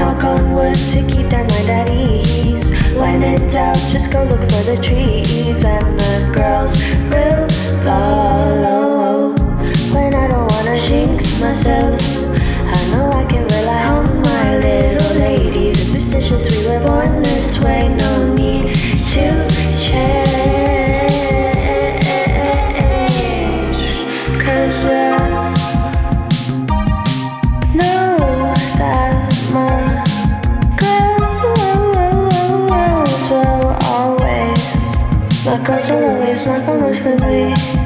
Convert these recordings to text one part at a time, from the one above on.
Knock on wood to keep that mind at ease. When in doubt, just go look for the trees, and the girls will follow. When I don't wanna jinx myself, I know I can rely on my little ladies. Superstitious, we were born this way. It's not a rush hurt me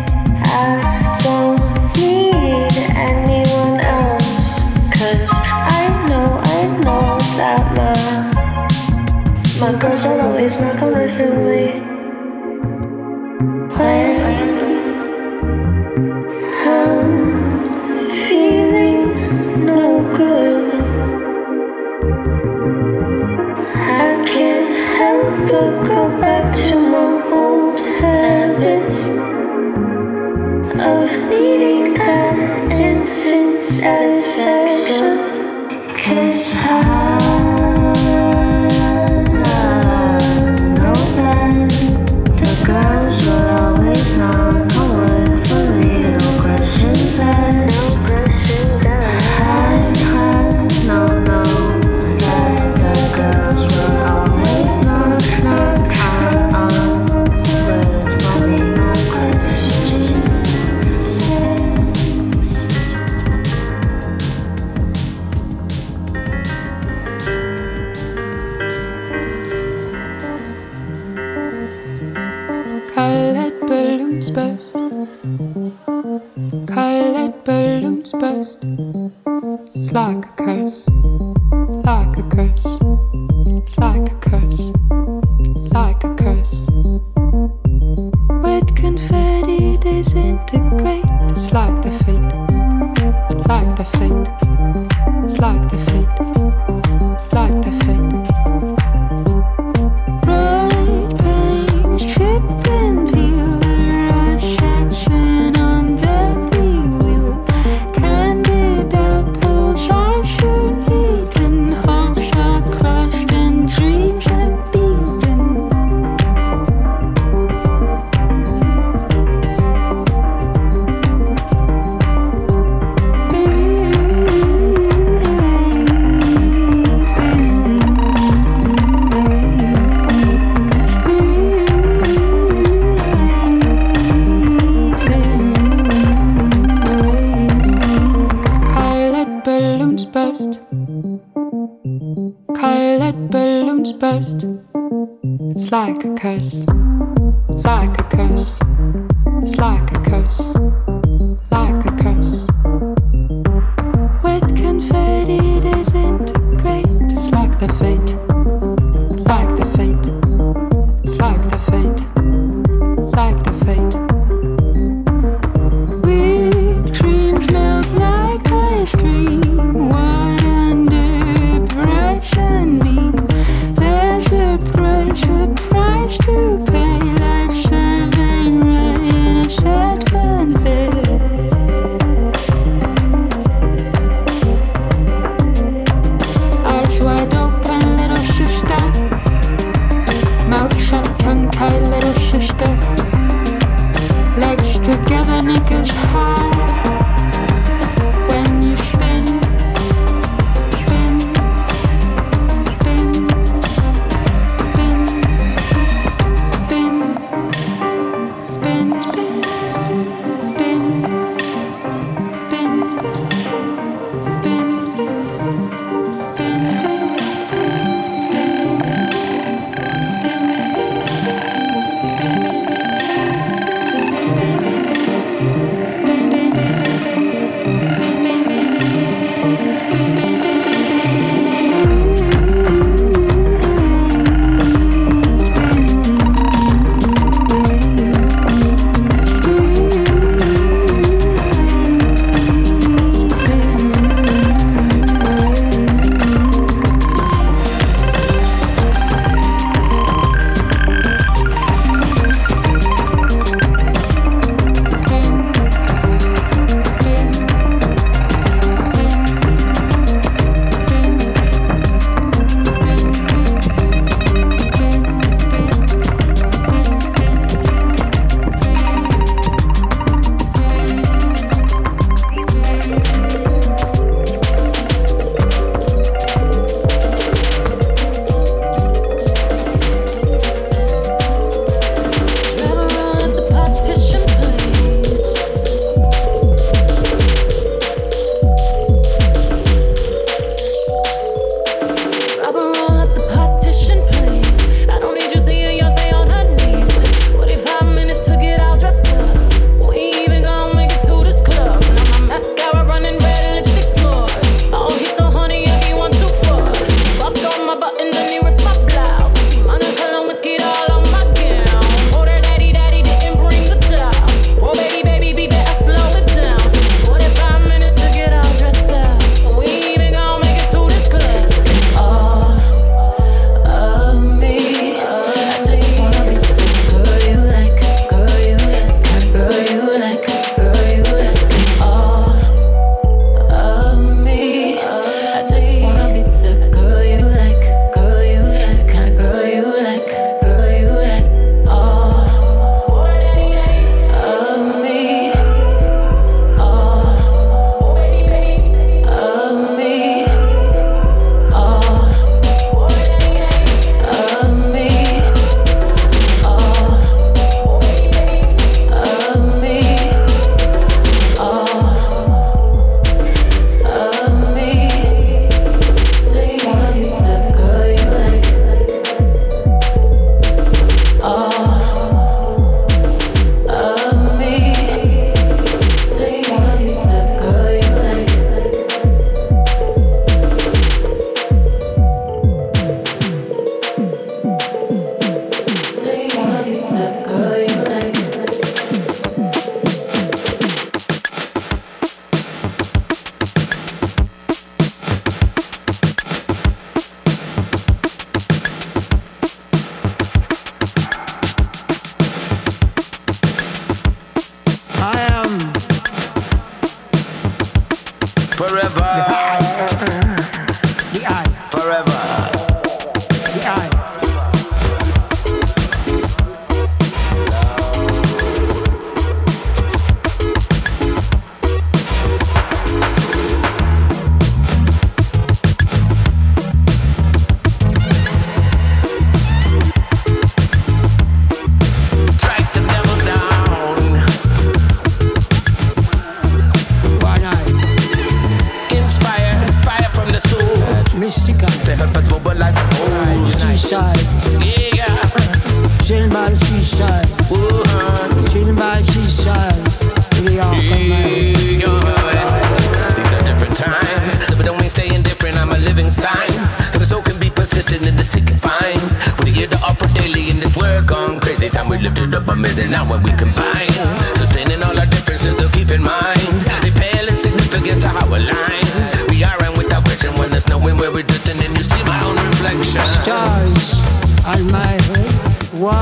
living sign that the soul can be persistent and the sick can find. We're here to offer daily in this world gone crazy. Time we lifted up amazing now when we combine. Sustaining all our differences, they'll keep in mind. They pale in significance to how aligned we are and without question when there's knowing where we're drifting and you see my own reflection. Stars on my head, war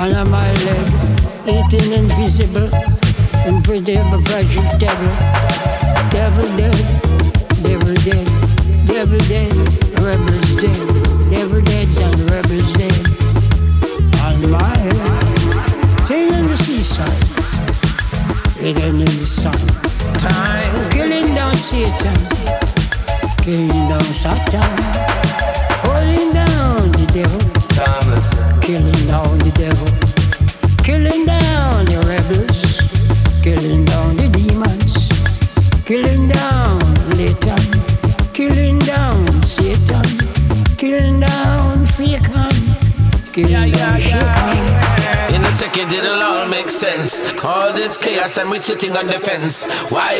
on my leg, eating invisible, invisible fragile in the sun, Time. killing down Satan, killing down Satan, All this chaos, and we sitting on the fence. Why?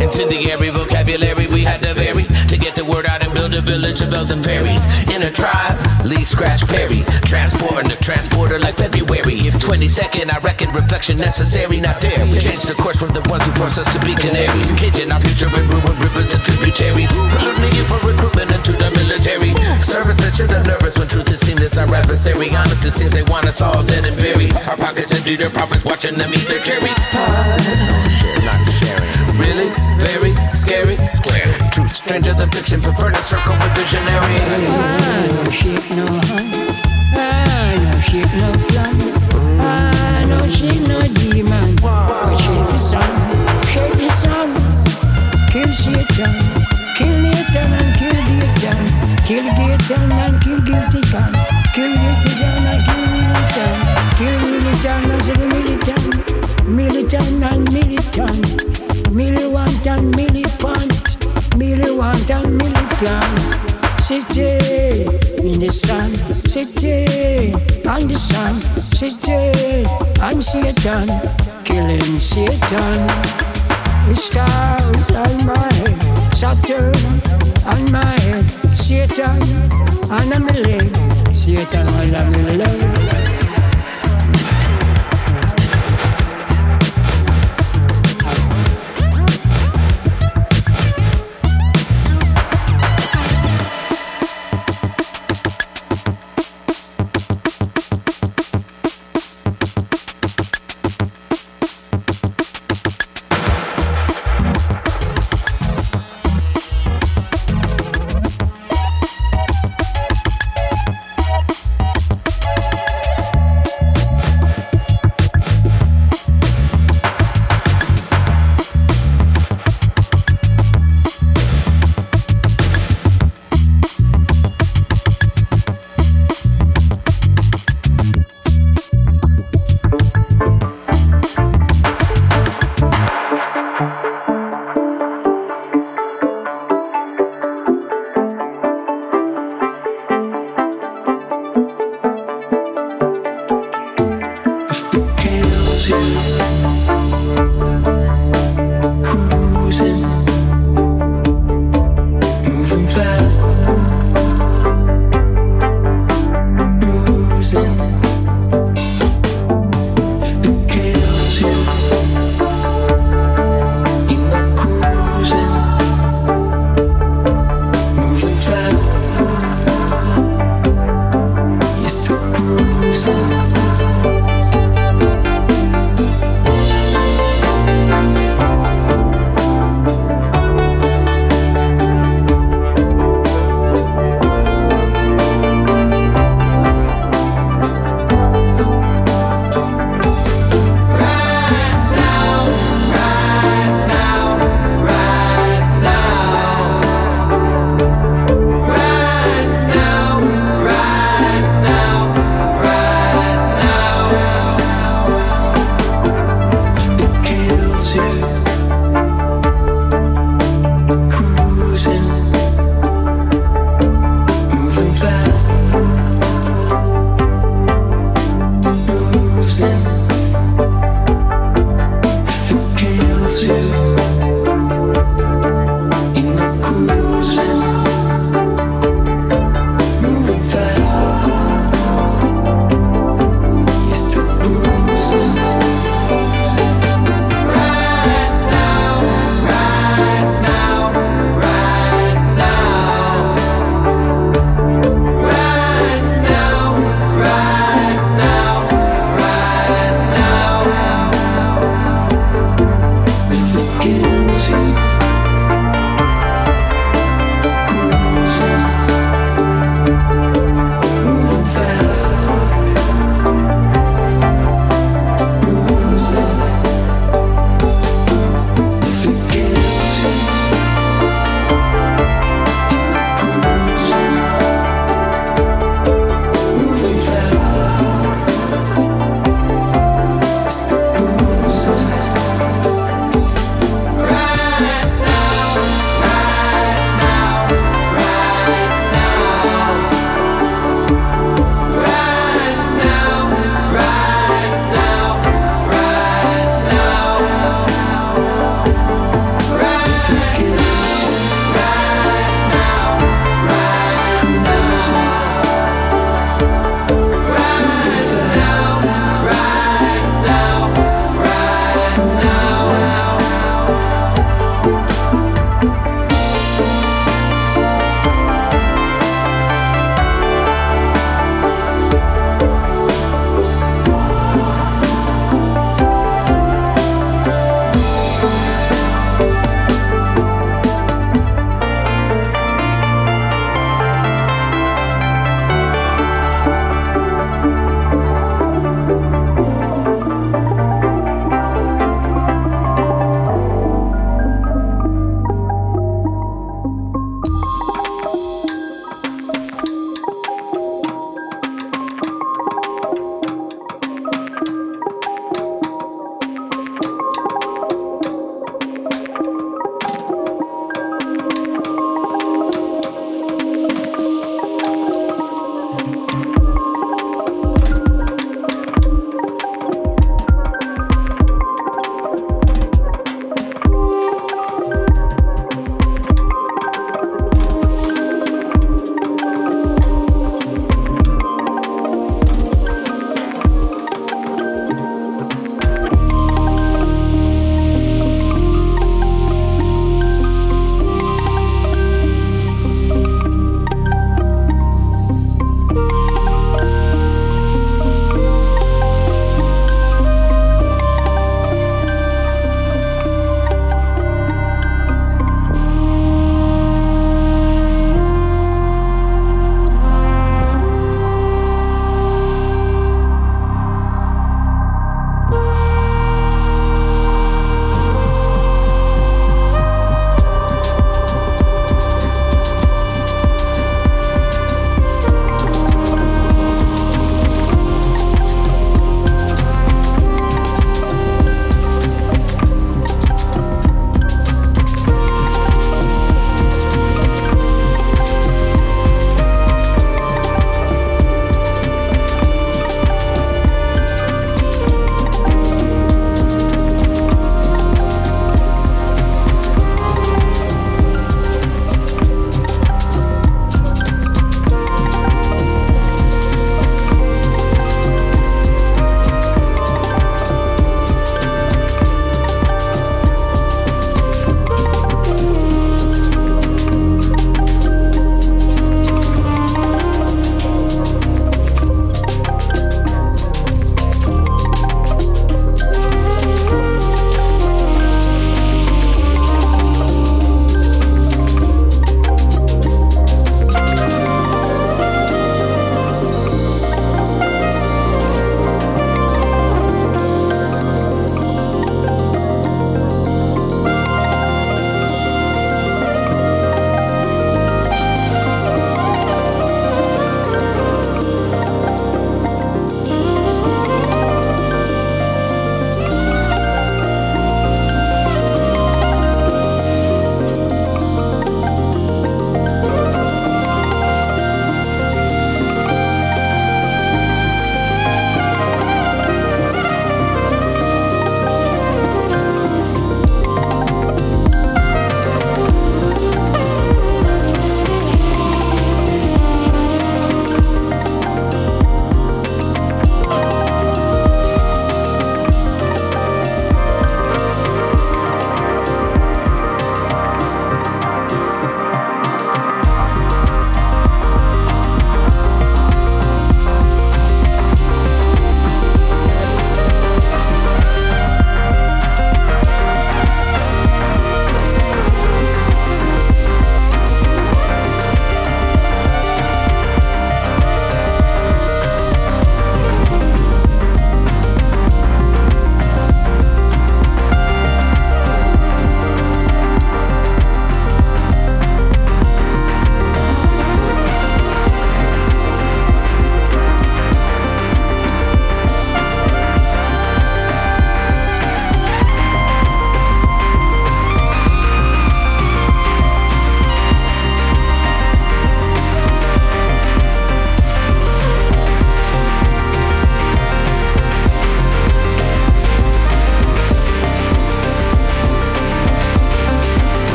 Incendiary vocabulary we had to vary to get the word out and a village of elves and fairies. In a tribe, Lee Scratch Perry, transporting the transporter like February. If 20 second, I reckon reflection necessary, not there. We changed the course from the ones who forced us to be canaries. Kitchen our future and ruin rivers and tributaries. Polluting the youth for recruitment into the military. Service that should have nervous when truth is seen as our adversary. Honest, it seems they want us all dead and buried. Our pockets empty, their profits watching them eat their cherry. Not sharing. Really? Very scary? Square. Truth stranger than fiction, prefer to circle with visionary. I no shake no hand, I no shake no plan, I no shake no demon, but shake the sun, shake the sun, kill Satan, kill Nathan and kill Gatan, kill Gatan and kill guilty can, kill guilty can and kill militant, kill militant and say the militant, militant and militant, militant and militant, militant and militant. City in the sun, city on the sun, city on Satan, killing Satan. The star on my head, Saturn on my head, Satan on my leg, Satan on my leg.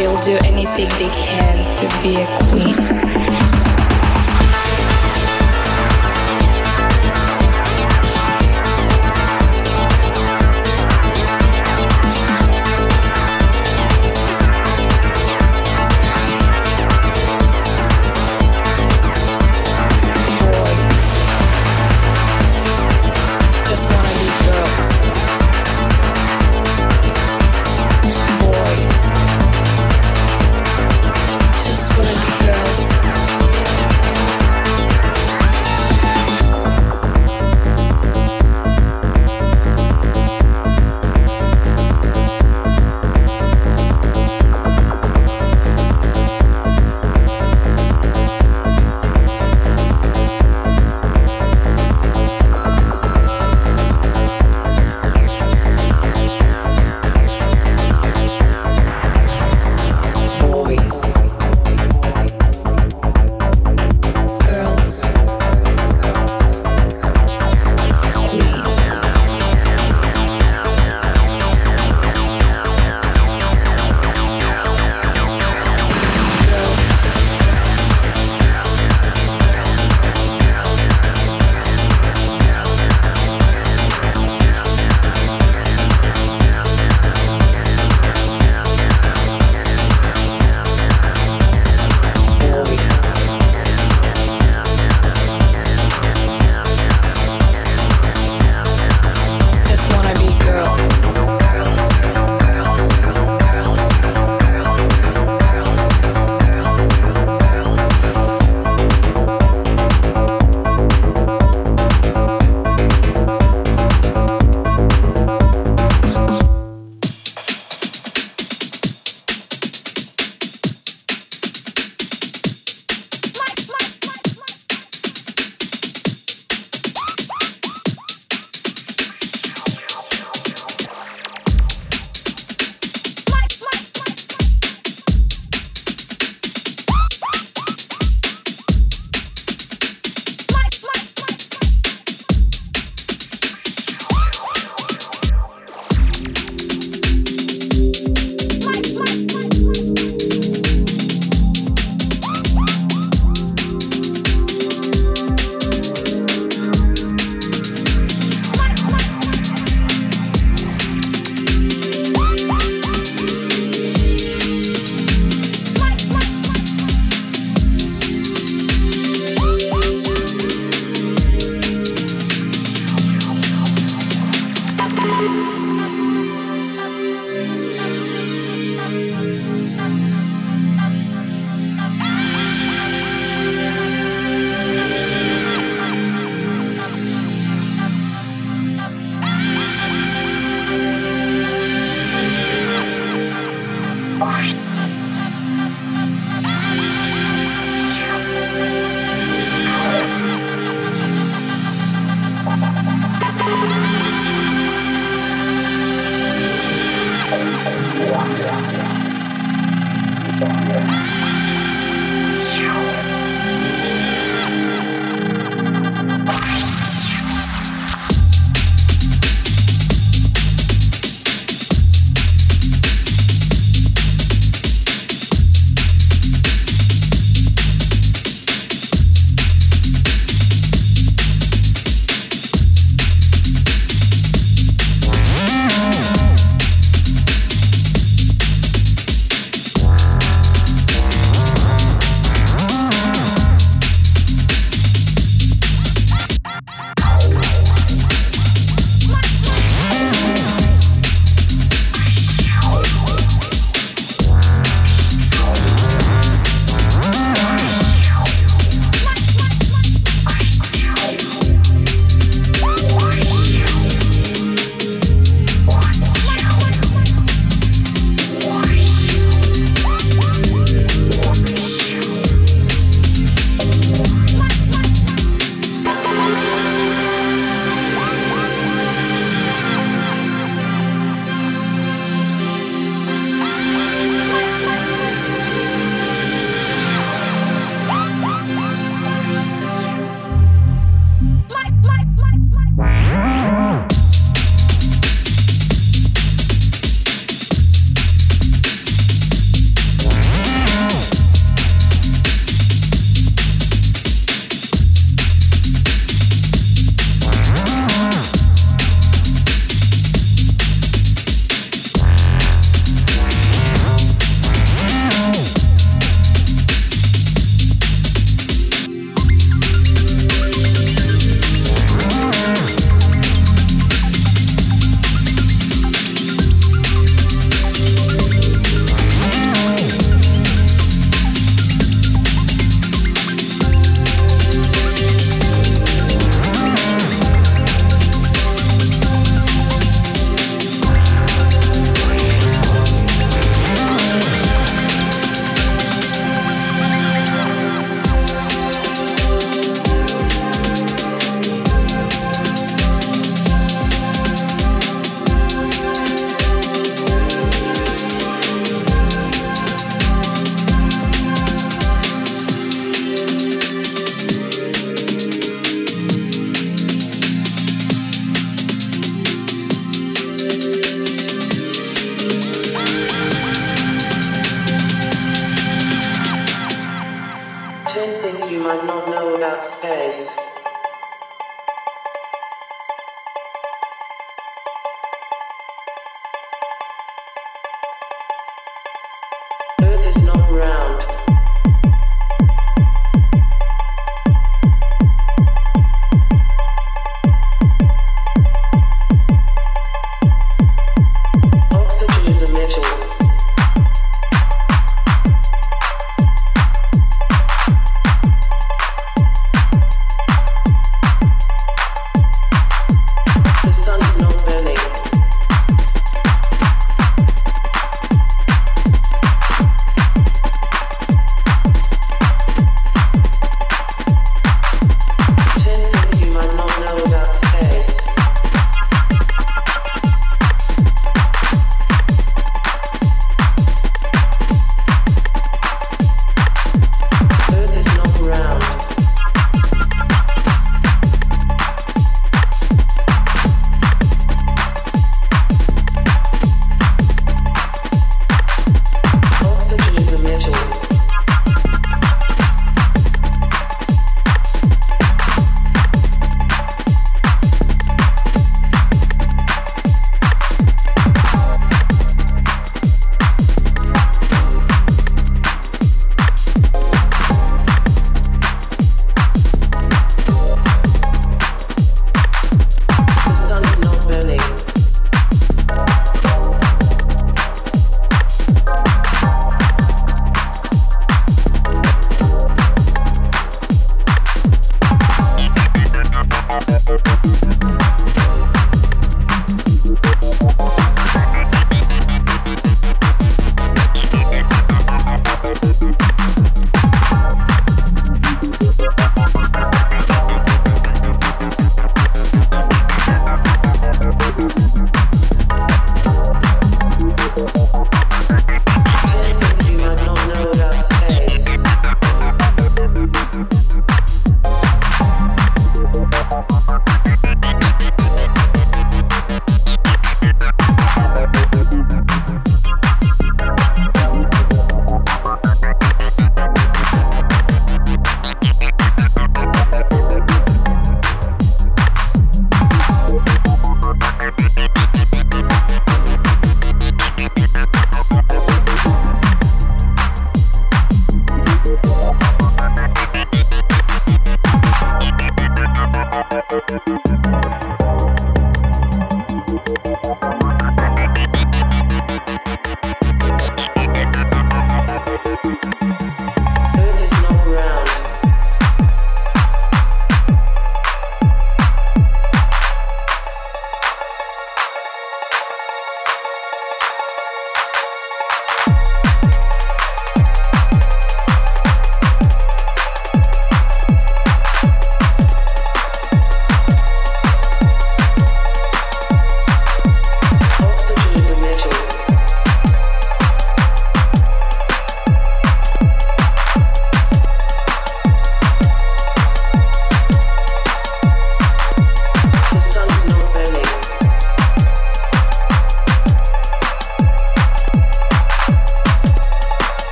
they'll do anything they can to be a queen.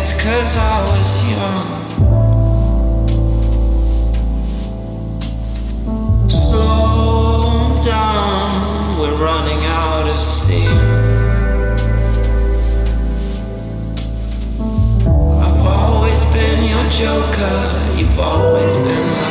it's cause I was young. Slow down, we're running out of steam. I've always been your joker, you've always been my